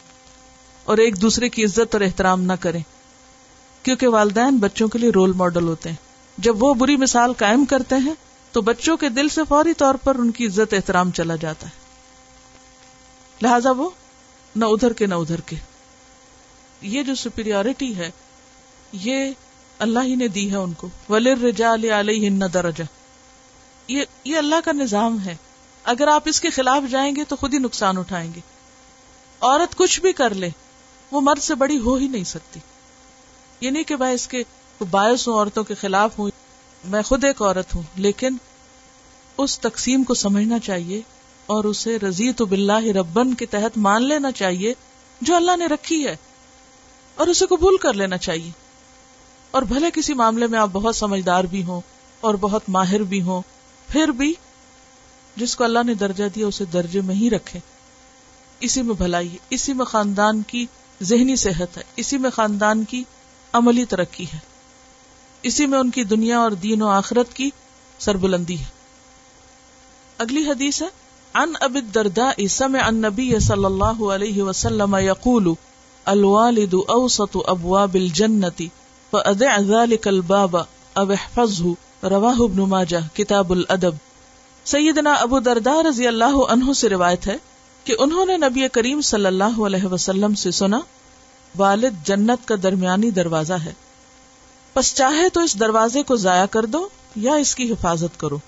اور ایک دوسرے کی عزت اور احترام نہ کریں کیونکہ والدین بچوں کے لیے رول ماڈل ہوتے ہیں۔ جب وہ بری مثال قائم کرتے ہیں، تو بچوں کے دل سے فوری طور پر ان کی عزت احترام چلا جاتا ہے۔ لہذا وہ نہ ادھر کے نہ ادھر کے۔ یہ جو سپیریورٹی ہے، یہ اللہ ہی نے دی ہے ان کو۔ ولر رجا علیہ درجہ یہ یہ اللہ کا نظام ہے۔ اگر آپ اس کے خلاف جائیں گے تو خود ہی نقصان اٹھائیں گے۔ عورت کچھ بھی کر لے، وہ مرد سے بڑی ہو ہی نہیں سکتی۔ یہ نہیں کہ میں اس کے باعث ہوں، عورتوں کے خلاف ہوں، میں خود ایک عورت ہوں، لیکن اس تقسیم کو سمجھنا چاہیے اور اسے رضی تو بلّہ ربن کے تحت مان لینا چاہیے جو اللہ نے رکھی ہے، اور اسے قبول کر لینا چاہیے۔ اور بھلے کسی معاملے میں آپ بہت سمجھدار بھی ہوں اور بہت ماہر بھی ہوں، پھر بھی جس کو اللہ نے درجہ دیا اسے درجے میں ہی رکھے اسی میں بھلائی ہے، اسی میں خاندان کی ذہنی صحت ہے، اسی میں خاندان کی عملی ترقی ہے۔ اسی میں ان کی دنیا اور دین و آخرت کی سربلندی ہے۔ اگلی حدیث ہے ان اب دردا سمع النبی صلی اللہ علیہ وسلم یقول، الوالد اوسط ابواب الجنت فادع ذلك الباب، او احفظه، رواه ابن ماجہ، کتاب الادب۔ سیدنا ابو دردا رضی اللہ عنہ سے روایت ہے کہ انہوں نے نبی کریم صلی اللہ علیہ وسلم سے سنا والد جنت کا درمیانی دروازہ ہے۔ پس چاہے تو اس دروازے کو ضائع کر دو یا اس کی حفاظت کرو۔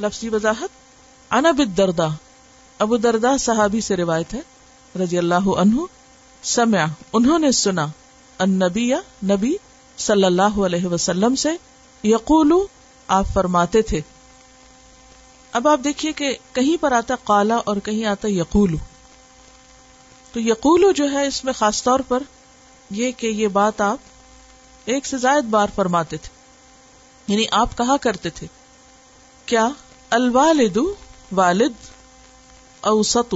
لفظی وضاحت، انا دردا ابو دردا صحابی سے روایت ہے، رضی اللہ عنہ، سمع، انہوں نے سنا، النبی، نبی صلی اللہ علیہ وسلم سے یقول، آپ فرماتے تھے۔ اب آپ دیکھیے کہ کہیں پر آتا کالا اور کہیں آتا یقول۔ تو یقول جو ہے اس میں خاص طور پر یہ کہ یہ بات آپ ایک سے زائد بار فرماتے تھے یعنی آپ کہا کرتے تھے، کیا الوالد والد اوسط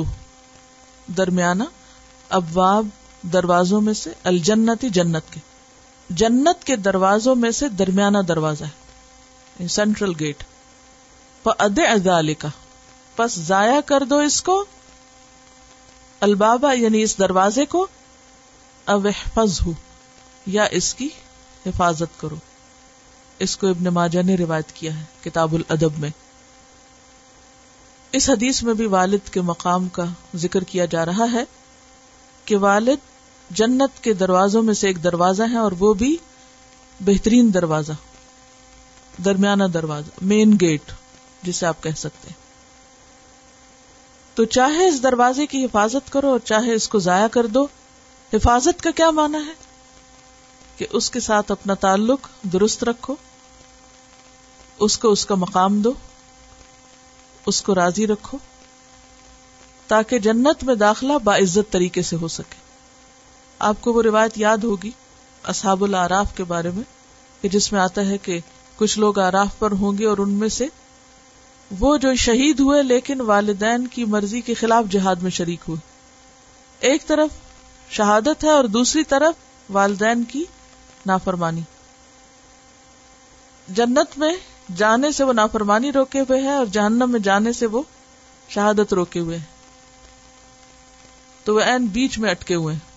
درمیانہ ابواب دروازوں میں سے الجنتی جنت کے جنت کے دروازوں میں سے درمیانہ دروازہ ہے یعنی سینٹرل گیٹ۔ اد ازال کا بس ضائع کر دو اس کو البابا یعنی اس دروازے کو اوحفظ ہو یا اس کی حفاظت کرو۔ اس کو ابن ماجہ نے روایت کیا ہے، کتاب الادب میں۔ اس حدیث میں بھی والد کے مقام کا ذکر کیا جا رہا ہے کہ والد جنت کے دروازوں میں سے ایک دروازہ ہے اور وہ بھی بہترین دروازہ، درمیانہ دروازہ مین گیٹ جسے آپ کہہ سکتے ہیں۔ تو چاہے اس دروازے کی حفاظت کرو اور چاہے اس کو ضائع کر دو۔ حفاظت کا کیا مانا ہے؟ کہ اس کے ساتھ اپنا تعلق درست رکھو، اس کو اس کا مقام دو، اس کو راضی رکھو، تاکہ جنت میں داخلہ باعزت طریقے سے ہو سکے۔ آپ کو وہ روایت یاد ہوگی، اصحاب العراف کے بارے میں، کہ جس میں آتا ہے کہ کچھ لوگ آراف پر ہوں گے اور ان میں سے وہ جو شہید ہوئے لیکن والدین کی مرضی کے خلاف جہاد میں شریک ہوئے۔ ایک طرف شہادت ہے اور دوسری طرف والدین کی نافرمانی۔ جنت میں جانے سے وہ نافرمانی روکے ہوئے ہیں اور جہنم میں جانے سے وہ شہادت روکے ہوئے ہیں۔ تو وہ این بیچ میں اٹکے ہوئے ہیں۔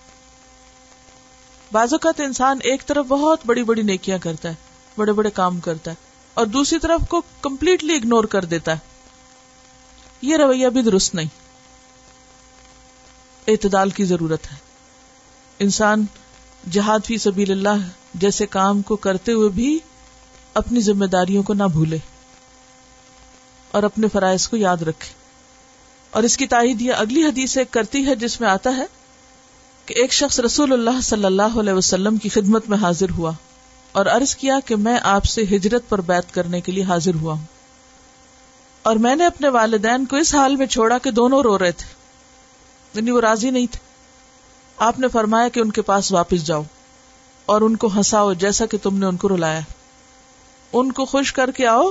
بعض اوقات انسان ایک طرف بہت بڑی بڑی نیکیاں کرتا ہے، بڑے بڑے کام کرتا ہے۔ اور دوسری طرف کو کمپلیٹلی اگنور کر دیتا ہے۔ یہ رویہ بھی درست نہیں۔ اعتدال کی ضرورت ہے۔ انسان جہاد فی سبیل اللہ جیسے کام کو کرتے ہوئے بھی اپنی ذمہ داریوں کو نہ بھولے اور اپنے فرائض کو یاد رکھے۔ اور اس کی تائید یہ اگلی حدیث ایک کرتی ہے جس میں آتا ہے کہ ایک شخص رسول اللہ صلی اللہ علیہ وسلم کی خدمت میں حاضر ہوا۔ اور عرض کیا کہ میں آپ سے ہجرت پر بیت کرنے کے لیے حاضر ہوا ہوں۔ اور میں نے اپنے والدین کو اس حال میں چھوڑا کہ دونوں رو رہے تھے۔ یعنی وہ راضی نہیں تھے۔ آپ نے فرمایا کہ ان کے پاس واپس جاؤ اور ان کو ہنساؤ جیسا کہ تم نے ان کو رلایا۔ ان کو خوش کر کے آؤ،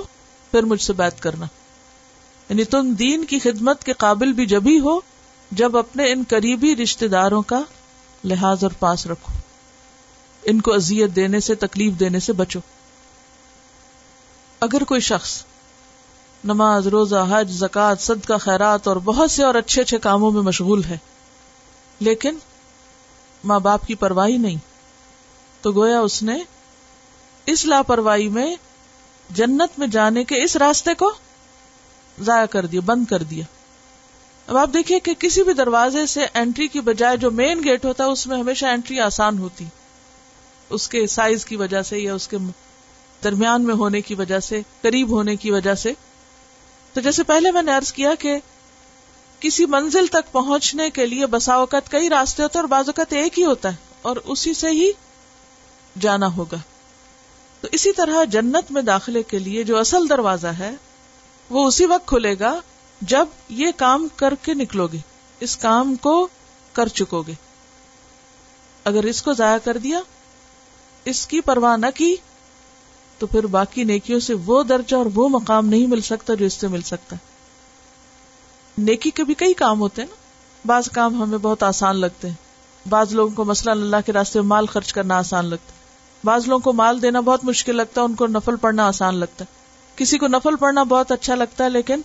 پھر مجھ سے بات کرنا۔ یعنی تم دین کی خدمت کے قابل بھی جبھی ہو، جب اپنے ان قریبی رشتے داروں کا لحاظ اور پاس رکھو۔ ان کو اذیت دینے سے، تکلیف دینے سے بچو۔ اگر کوئی شخص نماز، روزہ، حج زکات صدقہ، خیرات اور بہت سے اور اچھے اچھے کاموں میں مشغول ہے، لیکن ماں باپ کی پرواہی نہیں، تو گویا اس نے اس لاپرواہی میں جنت میں جانے کے اس راستے کو ضائع کر دیا، بند کر دیا۔ اب آپ دیکھیے کہ کسی بھی دروازے سے انٹری کی بجائے جو مین گیٹ ہوتا ہے، اس میں ہمیشہ انٹری آسان ہوتی۔ اس کے سائز کی وجہ سے یا اس کے درمیان میں ہونے کی وجہ سے، قریب ہونے کی وجہ سے۔ تو جیسے پہلے میں نے ارض کیا کہ کسی منزل تک پہنچنے کے لیے بسا اوقات کئی راستے ہوتے اور بعض اوقات ایک ہی ہوتا ہے اور اسی سے ہی جانا ہوگا۔ تو اسی طرح جنت میں داخلے کے لیے جو اصل دروازہ ہے، وہ اسی وقت کھلے گا جب یہ کام کر کے نکلو گے۔ اس کام کو کر چکو گے۔ اگر اس کو ضائع کر دیا اس کی پرواہ نہ کی تو پھر باقی نیکیوں سے وہ درجہ اور وہ مقام نہیں مل سکتا جو اس سے مل سکتا نیکی کے بھی کئی کام ہوتے ہیں نا۔ بعض کام ہمیں بہت آسان لگتے ہیں۔ بعض لوگوں کو مسئلہ اللہ کے راستے میں مال خرچ کرنا آسان لگتا ہے۔ بعض لوگوں کو مال دینا بہت مشکل لگتا ہے، ان کو نفل پڑھنا آسان لگتا ہے۔ کسی کو نفل پڑھنا بہت اچھا لگتا ہے، لیکن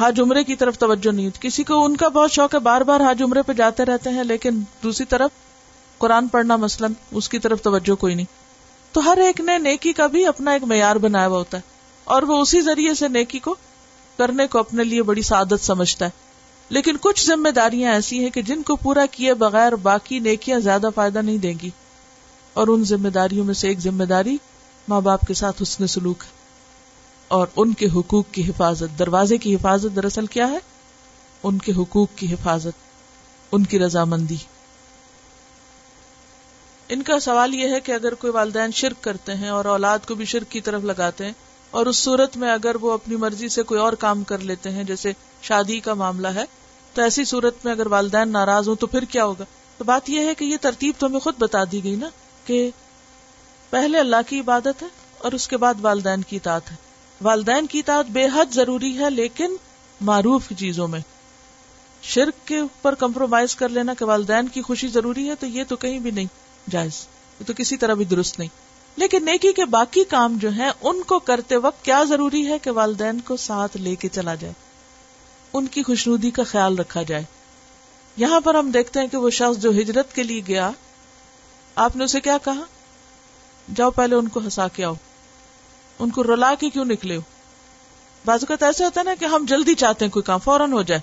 حاج عمرے کی طرف توجہ نہیں ہوتی۔ کسی کو ان کا بہت شوق ہے، بار بار حاج عمرے پہ جاتے رہتے ہیں، لیکن دوسری طرف قرآن پڑھنا مثلاً اس کی طرف توجہ کوئی نہیں۔ تو ہر ایک نے نیکی کا بھی اپنا ایک معیار بنایا ہوا ہوتا ہے۔ اور وہ اسی ذریعے سے نیکی کو کرنے کو اپنے لیے بڑی سعادت سمجھتا ہے۔ لیکن کچھ ذمہ داریاں ایسی ہیں کہ جن کو پورا کیے بغیر باقی نیکیاں زیادہ فائدہ نہیں دیں گی۔ اور ان ذمہ داریوں میں سے ایک ذمہ داری ماں باپ کے ساتھ حسن سلوک ہے۔ اور ان کے حقوق کی حفاظت۔ دروازے کی حفاظت دراصل کیا ہے؟ ان کے حقوق کی حفاظت، ان کی رضامندی۔ ان کا سوال یہ ہے کہ اگر کوئی والدین شرک کرتے ہیں اور اولاد کو بھی شرک کی طرف لگاتے ہیں اور اس صورت میں اگر وہ اپنی مرضی سے کوئی اور کام کر لیتے ہیں جیسے شادی کا معاملہ ہے، تو ایسی صورت میں اگر والدین ناراض ہوں تو پھر کیا ہوگا؟ تو بات یہ ہے کہ یہ ترتیب تو ہمیں خود بتا دی گئی نا کہ پہلے اللہ کی عبادت ہے اور اس کے بعد والدین کی اطاعت ہے۔ والدین کی اطاعت بے حد ضروری ہے، لیکن معروف چیزوں میں۔ شرک کے اوپر کمپرومائز کر لینا کہ والدین کی خوشی ضروری ہے تو یہ تو کہیں بھی نہیں۔ جائز۔ یہ تو کسی طرح بھی درست نہیں۔ لیکن نیکی کے باقی کام جو ہیں، ان کو کرتے وقت کیا ضروری ہے کہ والدین کو ساتھ لے کے چلا جائے؟ ان کی خوشنودی کا خیال رکھا جائے۔ یہاں پر ہم دیکھتے ہیں کہ وہ شخص جو ہجرت کے لیے گیا، آپ نے اسے کیا کہا؟ جاؤ پہلے ان کو ہنسا کے آؤ۔ ان کو رلا کے کیوں نکلے ہو؟ بازو کا ایسا ہوتا ہے نا کہ ہم جلدی چاہتے ہیں کوئی کام، فوراً ہو جائے۔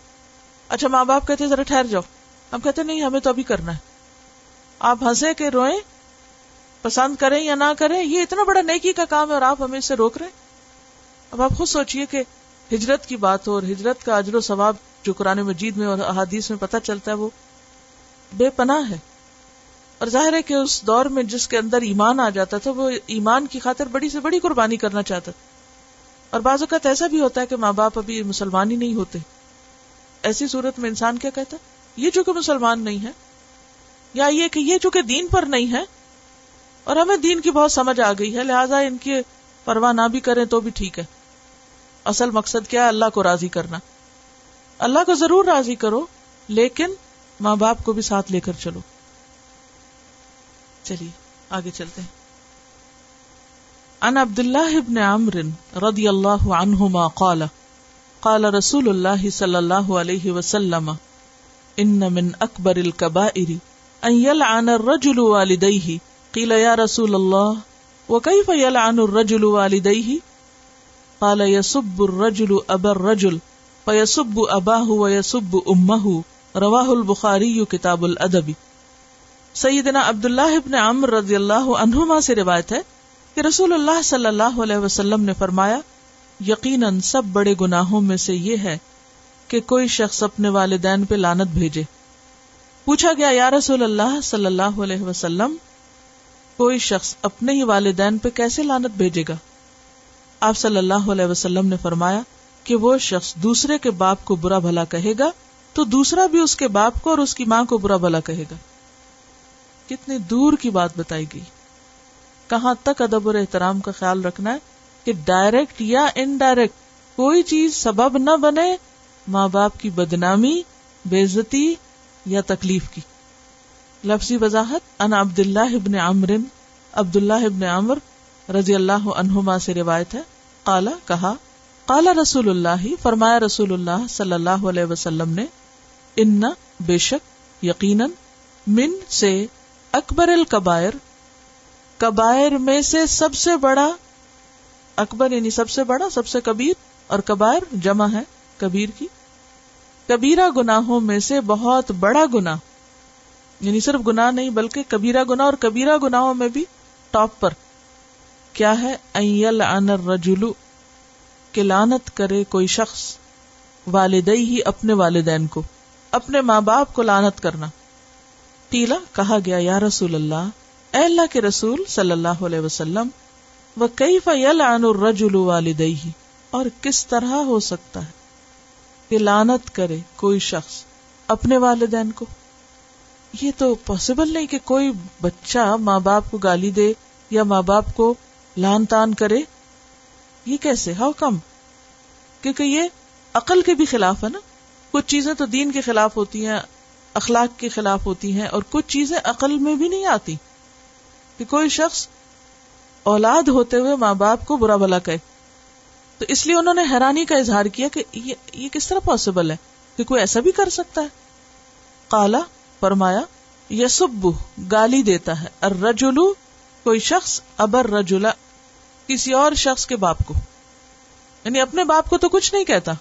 اچھا ماں باپ کہتے ذرا ٹھہر جاؤ۔ ہم کہتے نہیں، ہمیں تو ابھی کرنا ہے۔ آپ ہنسے کے روئیں؟ پسند کریں یا نہ کریں؟ یہ اتنا بڑا نیکی کا کام ہے اور آپ ہمیں اسے روک رہے اب آپ خود سوچئے کہ ہجرت کی بات ہو اور ہجرت کا اجر و ثواب جو قرآن مجید میں اور احادیث میں پتہ چلتا ہے وہ بے پناہ ہے۔ اور ظاہر ہے کہ اس دور میں جس کے اندر ایمان آ جاتا تھا، وہ ایمان کی خاطر بڑی سے بڑی قربانی کرنا چاہتا تھا۔ اور بعض اوقات ایسا بھی ہوتا ہے کہ ماں باپ ابھی مسلمان ہی نہیں ہوتے۔ ایسی صورت میں انسان کیا کہتا ہے؟ یہ چونکہ مسلمان نہیں ہے یا یہ کہ یہ چونکہ دین پر نہیں ہے اور ہمیں دین کی بہت سمجھ آ گئی ہے، لہٰذا ان کی پرواہ نہ بھی کریں تو بھی ٹھیک ہے۔ اصل مقصد کیا ہے؟ اللہ کو راضی کرنا۔ اللہ کو ضرور راضی کرو، لیکن ماں باپ کو بھی ساتھ لے کر چلو۔ چلیے، آگے چلتے ہیں۔ ان عبد اللہ ابن عمر رضی اللہ عنہما قال قال رسول اللہ صلی اللہ علیہ وسلم، ان من اکبر الكبائر ان يلعن الرجل والديه. قيل يا رسول الله، وكيف يلعن الرجل والديه؟ قال يسب الرجل ابا الرجل، فيسب اباه ويسب امه رواه البخاري كتاب الادب سیدنا عبداللہ ابن عمر رضی اللہ عنہما سے روایت ہے کہ رسول اللہ صلی اللہ علیہ وسلم نے فرمایا، یقیناً سب بڑے گناہوں میں سے یہ ہے کہ کوئی شخص اپنے والدین پہ لانت بھیجے۔ پوچھا گیا، یا رسول اللہ صلی اللہ علیہ وسلم، کوئی شخص اپنے ہی والدین پہ کیسے لانت بھیجے گا؟ آپ صلی اللہ علیہ وسلم نے فرمایا کہ وہ شخص دوسرے کے باپ کو برا بھلا کہے گا تو دوسرا بھی اس کے باپ کو اور اس کی ماں کو برا بھلا کہے گا۔ کتنی دور کی بات بتائی گئی۔ کہاں تک ادب اور احترام کا خیال رکھنا ہے کہ ڈائریکٹ یا انڈائریکٹ کوئی چیز سبب نہ بنے، ماں باپ کی بدنامی بےزتی یا تکلیف کی۔ لفظی وضاحت ان عبد اللہ ابن عمر عبد اللہ ابن عمر رضی اللہ عنہما سے روایت ہے۔ قالا، کہا، قالا رسول اللہ، فرمایا رسول اللہ صلی اللہ علیہ وسلم نے، ان، بے شک، یقیناً، من سے اکبر القبائر کبائر میں سے سب سے بڑا، اکبر یعنی سب سے بڑا، سب سے کبیر، اور کبائر جمع ہے، کبیر کی۔ کبیرہ گناہوں میں سے بہت بڑا گنا یعنی صرف گنا نہیں بلکہ کبیرہ گنا اور کبیرہ گناہوں میں بھی ٹاپ پر۔ کیا ہے؟ رجولو کہ لانت کرے کوئی شخص والدئی ہی اپنے والدین کو، اپنے ماں باپ کو لانت کرنا۔ ٹیلا کہا گیا، یا رسول اللہ، اے اللہ کے رسول صلی اللہ علیہ وسلم وہ کئی فیل الرجل والدئی اور کس طرح ہو سکتا ہے؟ کہ لانت کرے کوئی شخص اپنے والدین کو۔ یہ تو پاسبل نہیں کہ کوئی بچہ ماں باپ کو گالی دے یا ماں باپ کو لان تان کرے۔ یہ کیسے؟ ہاؤ کم کیونکہ یہ عقل کے بھی خلاف ہے نا۔ کچھ چیزیں تو دین کے خلاف ہوتی ہیں، اخلاق کے خلاف ہوتی ہیں اور کچھ چیزیں عقل میں بھی نہیں آتی۔ کہ کوئی شخص اولاد ہوتے ہوئے ماں باپ کو برا بلا کہ تو اس لیے انہوں نے حیرانی کا اظہار کیا کہ یہ, یہ کس طرح پاسبل ہے کہ کوئی ایسا بھی کر سکتا ہے؟ کالا فرمایا یسب گالی دیتا ہے۔ الرجلو کوئی شخص ابر رجلا کسی اور شخص کے باپ کو۔ یعنی اپنے باپ کو تو کچھ نہیں کہتا۔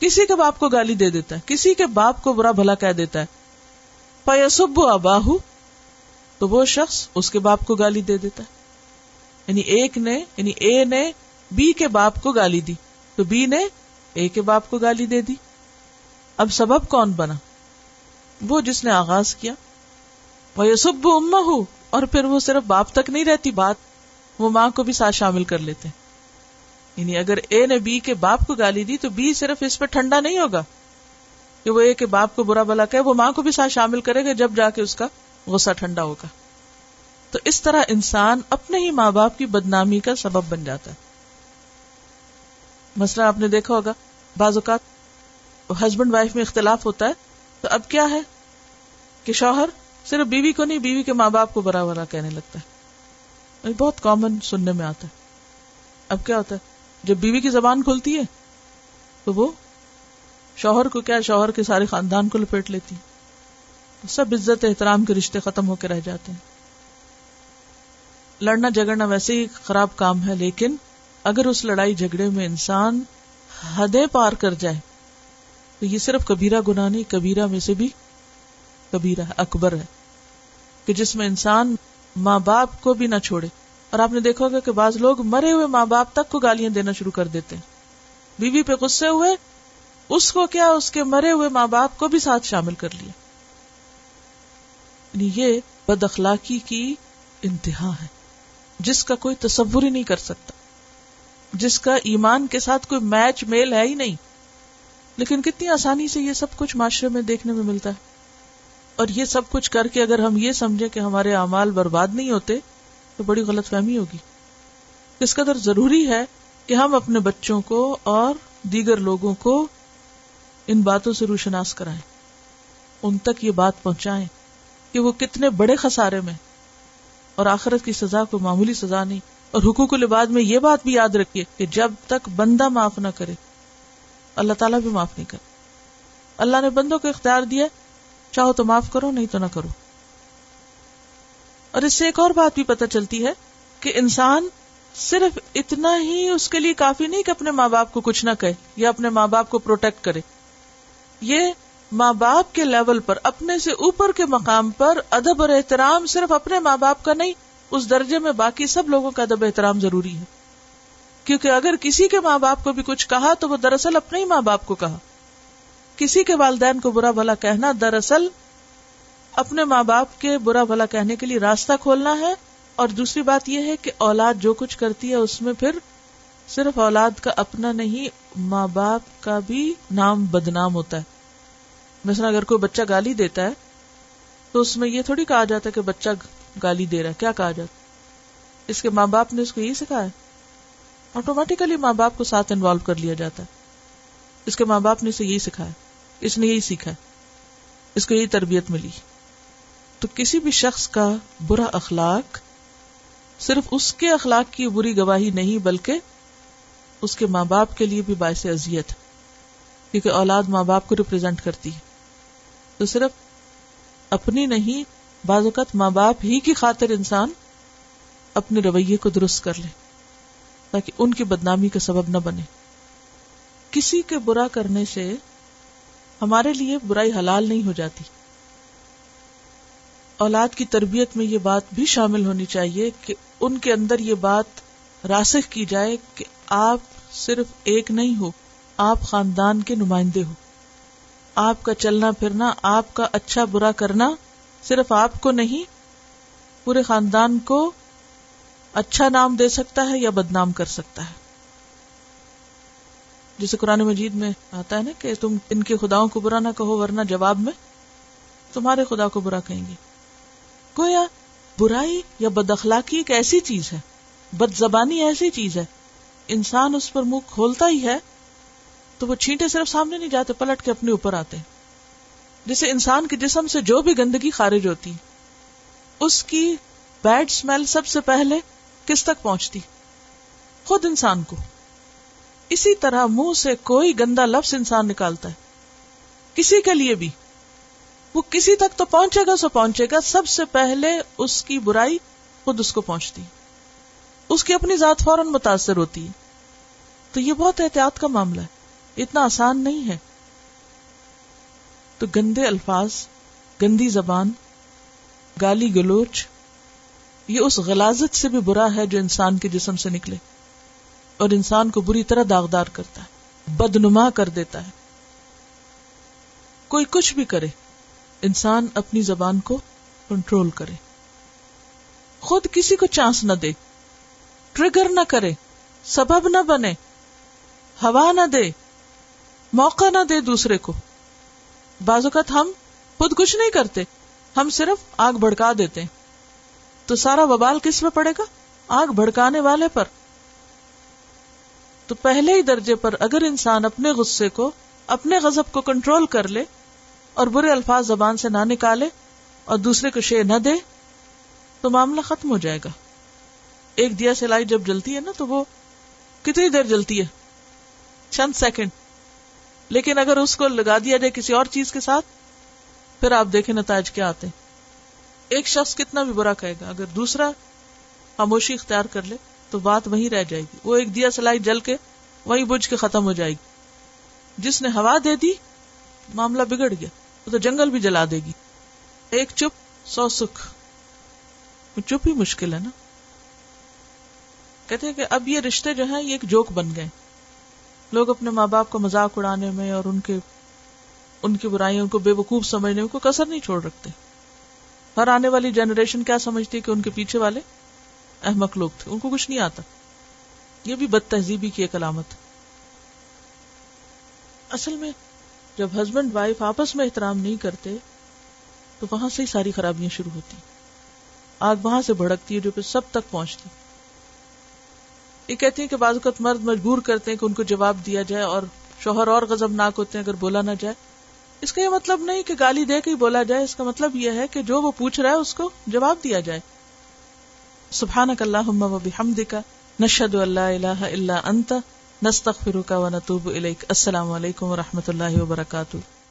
کسی کے باپ کو گالی دے دیتا ہے۔ کسی کے باپ کو برا بھلا کہہ دیتا ہے۔ پیسب اباہ تو وہ شخص اس کے باپ کو گالی دے دیتا ہے۔ یعنی ایک نے یعنی اے نے بی کے باپ کو گالی دی تو بی نے اے کے باپ کو گالی دے دی۔ اب سبب کون بنا؟ وہ جس نے آغاز کیا۔ وہ یسب اما ہوں اور پھر وہ صرف باپ تک نہیں رہتی بات، وہ ماں کو بھی ساتھ شامل کر لیتے۔ یعنی اگر اے نے بی کے باپ کو گالی دی تو بی صرف اس پہ ٹھنڈا نہیں ہوگا کہ وہ اے کے باپ کو برا بلا کہ وہ ماں کو بھی ساتھ شامل کرے گا جب جا کے اس کا غصہ ٹھنڈا ہوگا۔ تو اس طرح انسان اپنے ہی ماں باپ کی بدنامی کا سبب بن جاتا ہے۔ مسئلہ آپ نے دیکھا ہوگا۔ بعض اوقات ہسبینڈ وائف میں اختلاف ہوتا ہے۔ تو اب کیا ہے کہ شوہر صرف بیوی کو نہیں، بیوی کے ماں باپ کو برا برا کہنے لگتا ہے۔ بہت کامن سننے میں آتا ہے۔ اب کیا ہوتا ہے؟ جب بیوی کی زبان کھلتی ہے تو وہ شوہر کو کیا شوہر کے سارے خاندان کو لپیٹ لیتی سب عزت احترام کے رشتے ختم ہو کے رہ جاتے ہیں۔ لڑنا جھگڑنا ویسے ہی خراب کام ہے، لیکن اگر اس لڑائی جھگڑے میں انسان حدیں پار کر جائے، تو یہ صرف کبیرہ گنا نہیں، کبیرہ میں سے بھی کبیرہ اکبر ہے۔ کہ جس میں انسان ماں باپ کو بھی نہ چھوڑے۔ اور آپ نے دیکھا ہوگا کہ بعض لوگ مرے ہوئے ماں باپ تک کو گالیاں دینا شروع کر دیتے ہیں۔ بیوی پہ غصے ہوئے، اس کو کیا اس کے مرے ہوئے ماں باپ کو بھی ساتھ شامل کر لیا۔ یعنی یہ بد اخلاقی کی انتہا ہے، جس کا کوئی تصور ہی نہیں کر سکتا۔ جس کا ایمان کے ساتھ کوئی میچ میل ہے ہی نہیں۔ لیکن کتنی آسانی سے یہ سب کچھ معاشرے میں دیکھنے میں ملتا ہے۔ اور یہ سب کچھ کر کے اگر ہم یہ سمجھے کہ ہمارے اعمال برباد نہیں ہوتے، تو بڑی غلط فہمی ہوگی۔ اس قدر ضروری ہے کہ ہم اپنے بچوں کو اور دیگر لوگوں کو ان باتوں سے روشناس کرائیں، ان تک یہ بات پہنچائیں کہ وہ کتنے بڑے خسارے میں اور آخرت کی سزا کو معمولی سزا نہیں۔ اور حقوق العباد میں یہ بات بھی یاد رکھیے کہ جب تک بندہ معاف نہ کرے، اللہ تعالیٰ بھی معاف نہیں کرے اللہ نے بندوں کو اختیار دیا، چاہو تو معاف کرو، نہیں تو نہ کرو۔ اور اس سے ایک اور بات بھی پتہ چلتی ہے کہ انسان صرف اتنا ہی اس کے لیے کافی نہیں کہ اپنے ماں باپ کو کچھ نہ کہے یا اپنے ماں باپ کو پروٹیکٹ کرے۔ یہ ماں باپ کے لیول پر، اپنے سے اوپر کے مقام پر ادب اور احترام صرف اپنے ماں باپ کا نہیں اس درجے میں باقی سب لوگوں کا ادب احترام ضروری ہے۔ کیونکہ اگر کسی کے ماں باپ کو بھی کچھ کہا تو وہ دراصل اپنے ہی ماں باپ کو کہا۔ کسی کے والدین کو برا بھلا کہنا دراصل اپنے ماں باپ کے برا بھلا کہنے کے لیے راستہ کھولنا ہے۔ اور دوسری بات یہ ہے کہ اولاد جو کچھ کرتی ہے اس میں پھر صرف اولاد کا اپنا نہیں، ماں باپ کا بھی نام بدنام ہوتا ہے۔ مثلا اگر کوئی بچہ گالی دیتا ہے تو اس میں یہ تھوڑی کہا جاتا ہے کہ بچہ گالی دے رہا ہے، کیا کہا جاتا اس کے ماں باپ نے اس کو یہی سکھایا۔ آٹومیٹیکلی ماں باپ کو ساتھ انوالو کر لیا جاتا ہے۔ اس کے ماں باپ نے اسے یہی سکھایا۔ اس نے یہی سیکھا اس کو یہی تربیت ملی۔ تو کسی بھی شخص کا برا اخلاق صرف اس کے اخلاق کی بری گواہی نہیں، بلکہ اس کے ماں باپ کے لیے بھی باعث اذیت کیونکہ اولاد ماں باپ کو ریپرزینٹ کرتی ہے۔ تو صرف اپنی نہیں بعض اوقات ماں باپ ہی کی خاطر انسان اپنے رویے کو درست کر لے، تاکہ ان کی بدنامی کا سبب نہ بنے۔ کسی کے برا کرنے سے ہمارے لیے برائی حلال نہیں ہو جاتی۔ اولاد کی تربیت میں یہ بات بھی شامل ہونی چاہیے کہ ان کے اندر یہ بات راسخ کی جائے کہ آپ صرف ایک نہیں ہو، آپ خاندان کے نمائندے ہو۔ آپ کا چلنا پھرنا، آپ کا اچھا برا کرنا صرف آپ کو نہیں، پورے خاندان کو اچھا نام دے سکتا ہے یا بدنام کر سکتا ہے۔ جسے قرآن مجید میں آتا ہے نا کہ تم ان کے خداؤں کو برا نہ کہو ورنہ جواب میں تمہارے خدا کو برا کہیں گے۔ گویا برائی یا بد اخلاقی ایک ایسی چیز ہے، بد زبانی ایسی چیز ہے۔ انسان اس پر منہ کھولتا ہی ہے تو وہ چھینٹے صرف سامنے نہیں جاتے، پلٹ کے اپنے اوپر آتے۔ جسے انسان کے جسم سے جو بھی گندگی خارج ہوتی، اس کی بیڈ اسمیل سب سے پہلے کس تک پہنچتی؟ خود انسان کو۔ اسی طرح منہ سے کوئی گندا لفظ انسان نکالتا ہے۔ کسی کے لیے بھی۔ وہ کسی تک تو پہنچے گا، سو پہنچے گا۔ سب سے پہلے اس کی برائی خود اس کو پہنچتی۔ اس کی اپنی ذات فوراً متاثر ہوتی۔ ہے تو یہ بہت احتیاط کا معاملہ ہے۔ اتنا آسان نہیں ہے۔ تو گندے الفاظ، گندی زبان، گالی گلوچ، یہ اس غلازت سے بھی برا ہے جو انسان کے جسم سے نکلے اور انسان کو بری طرح داغدار کرتا ہے، بدنما کر دیتا ہے۔ کوئی کچھ بھی کرے، انسان اپنی زبان کو کنٹرول کرے۔ خود کسی کو چانس نہ دے، ٹریگر نہ کرے، سبب نہ بنے، ہوا نہ دے، موقع نہ دے دوسرے کو۔ بعض اوقات ہم خود کچھ نہیں کرتے، ہم صرف آگ بھڑکا دیتے۔ تو سارا ببال کس پہ پڑے گا؟ آگ بھڑکانے والے پر۔ تو پہلے ہی درجے پر اگر انسان اپنے غصے کو، اپنے غضب کو کنٹرول کر لے اور برے الفاظ زبان سے نہ نکالے اور دوسرے کو شے نہ دے، تو معاملہ ختم ہو جائے گا۔ ایک دیا سلائی جب جلتی ہے نا، تو وہ کتنی دیر جلتی ہے؟ چند سیکنڈ۔ لیکن اگر اس کو لگا دیا جائے کسی اور چیز کے ساتھ، پھر آپ دیکھیں نتائج کیا آتے ہیں۔ ایک شخص کتنا بھی برا کہے گا، اگر دوسرا خاموشی اختیار کر لے، تو بات وہیں رہ جائے گی۔ وہ ایک دیا سلائی جل کے وہیں بجھ کے ختم ہو جائے گی۔ جس نے ہوا دے دی، معاملہ بگڑ گیا، وہ تو جنگل بھی جلا دے گی۔ ایک چپ، سو سکھ۔ چپ ہی مشکل ہے نا۔ کہتے ہیں کہ اب یہ رشتے جو ہیں، یہ ایک جوک بن گئے۔ لوگ اپنے ماں باپ کو مذاق اڑانے میں اور ان کے ان کی برائیوں کو بے وقوف سمجھنے میں کوئی کسر نہیں چھوڑ رکھتے۔ ہر آنے والی جنریشن کیا سمجھتی کہ ان کے پیچھے والے احمق لوگ تھے؟ ان کو کچھ نہیں آتا۔ یہ بھی بد تہذیبی کی ایک علامت اصل میں جب ہسبینڈ وائف آپس میں احترام نہیں کرتے، تو وہاں سے ہی ساری خرابیاں شروع ہوتی۔ آگ وہاں سے بھڑکتی ہے جو پھر سب تک پہنچتی۔ یہ کہتی ہیں کہ بعض اوقات مرد مجبور کرتے ہیں کہ ان کو جواب دیا جائے اور شوہر اور غزب ناک ہوتے ہیں اگر بولا نہ جائے۔ اس کا یہ مطلب نہیں کہ گالی دے کے ہی بولا جائے، اس کا مطلب یہ ہے کہ جو وہ پوچھ رہا ہے اس کو جواب دیا جائے۔ سبحانک اللہم و بحمدک، نشہد اللہ الہ الا انت، نستغفرک و نتوب الیک۔ السلام علیکم و رحمۃ اللہ وبرکاتہ۔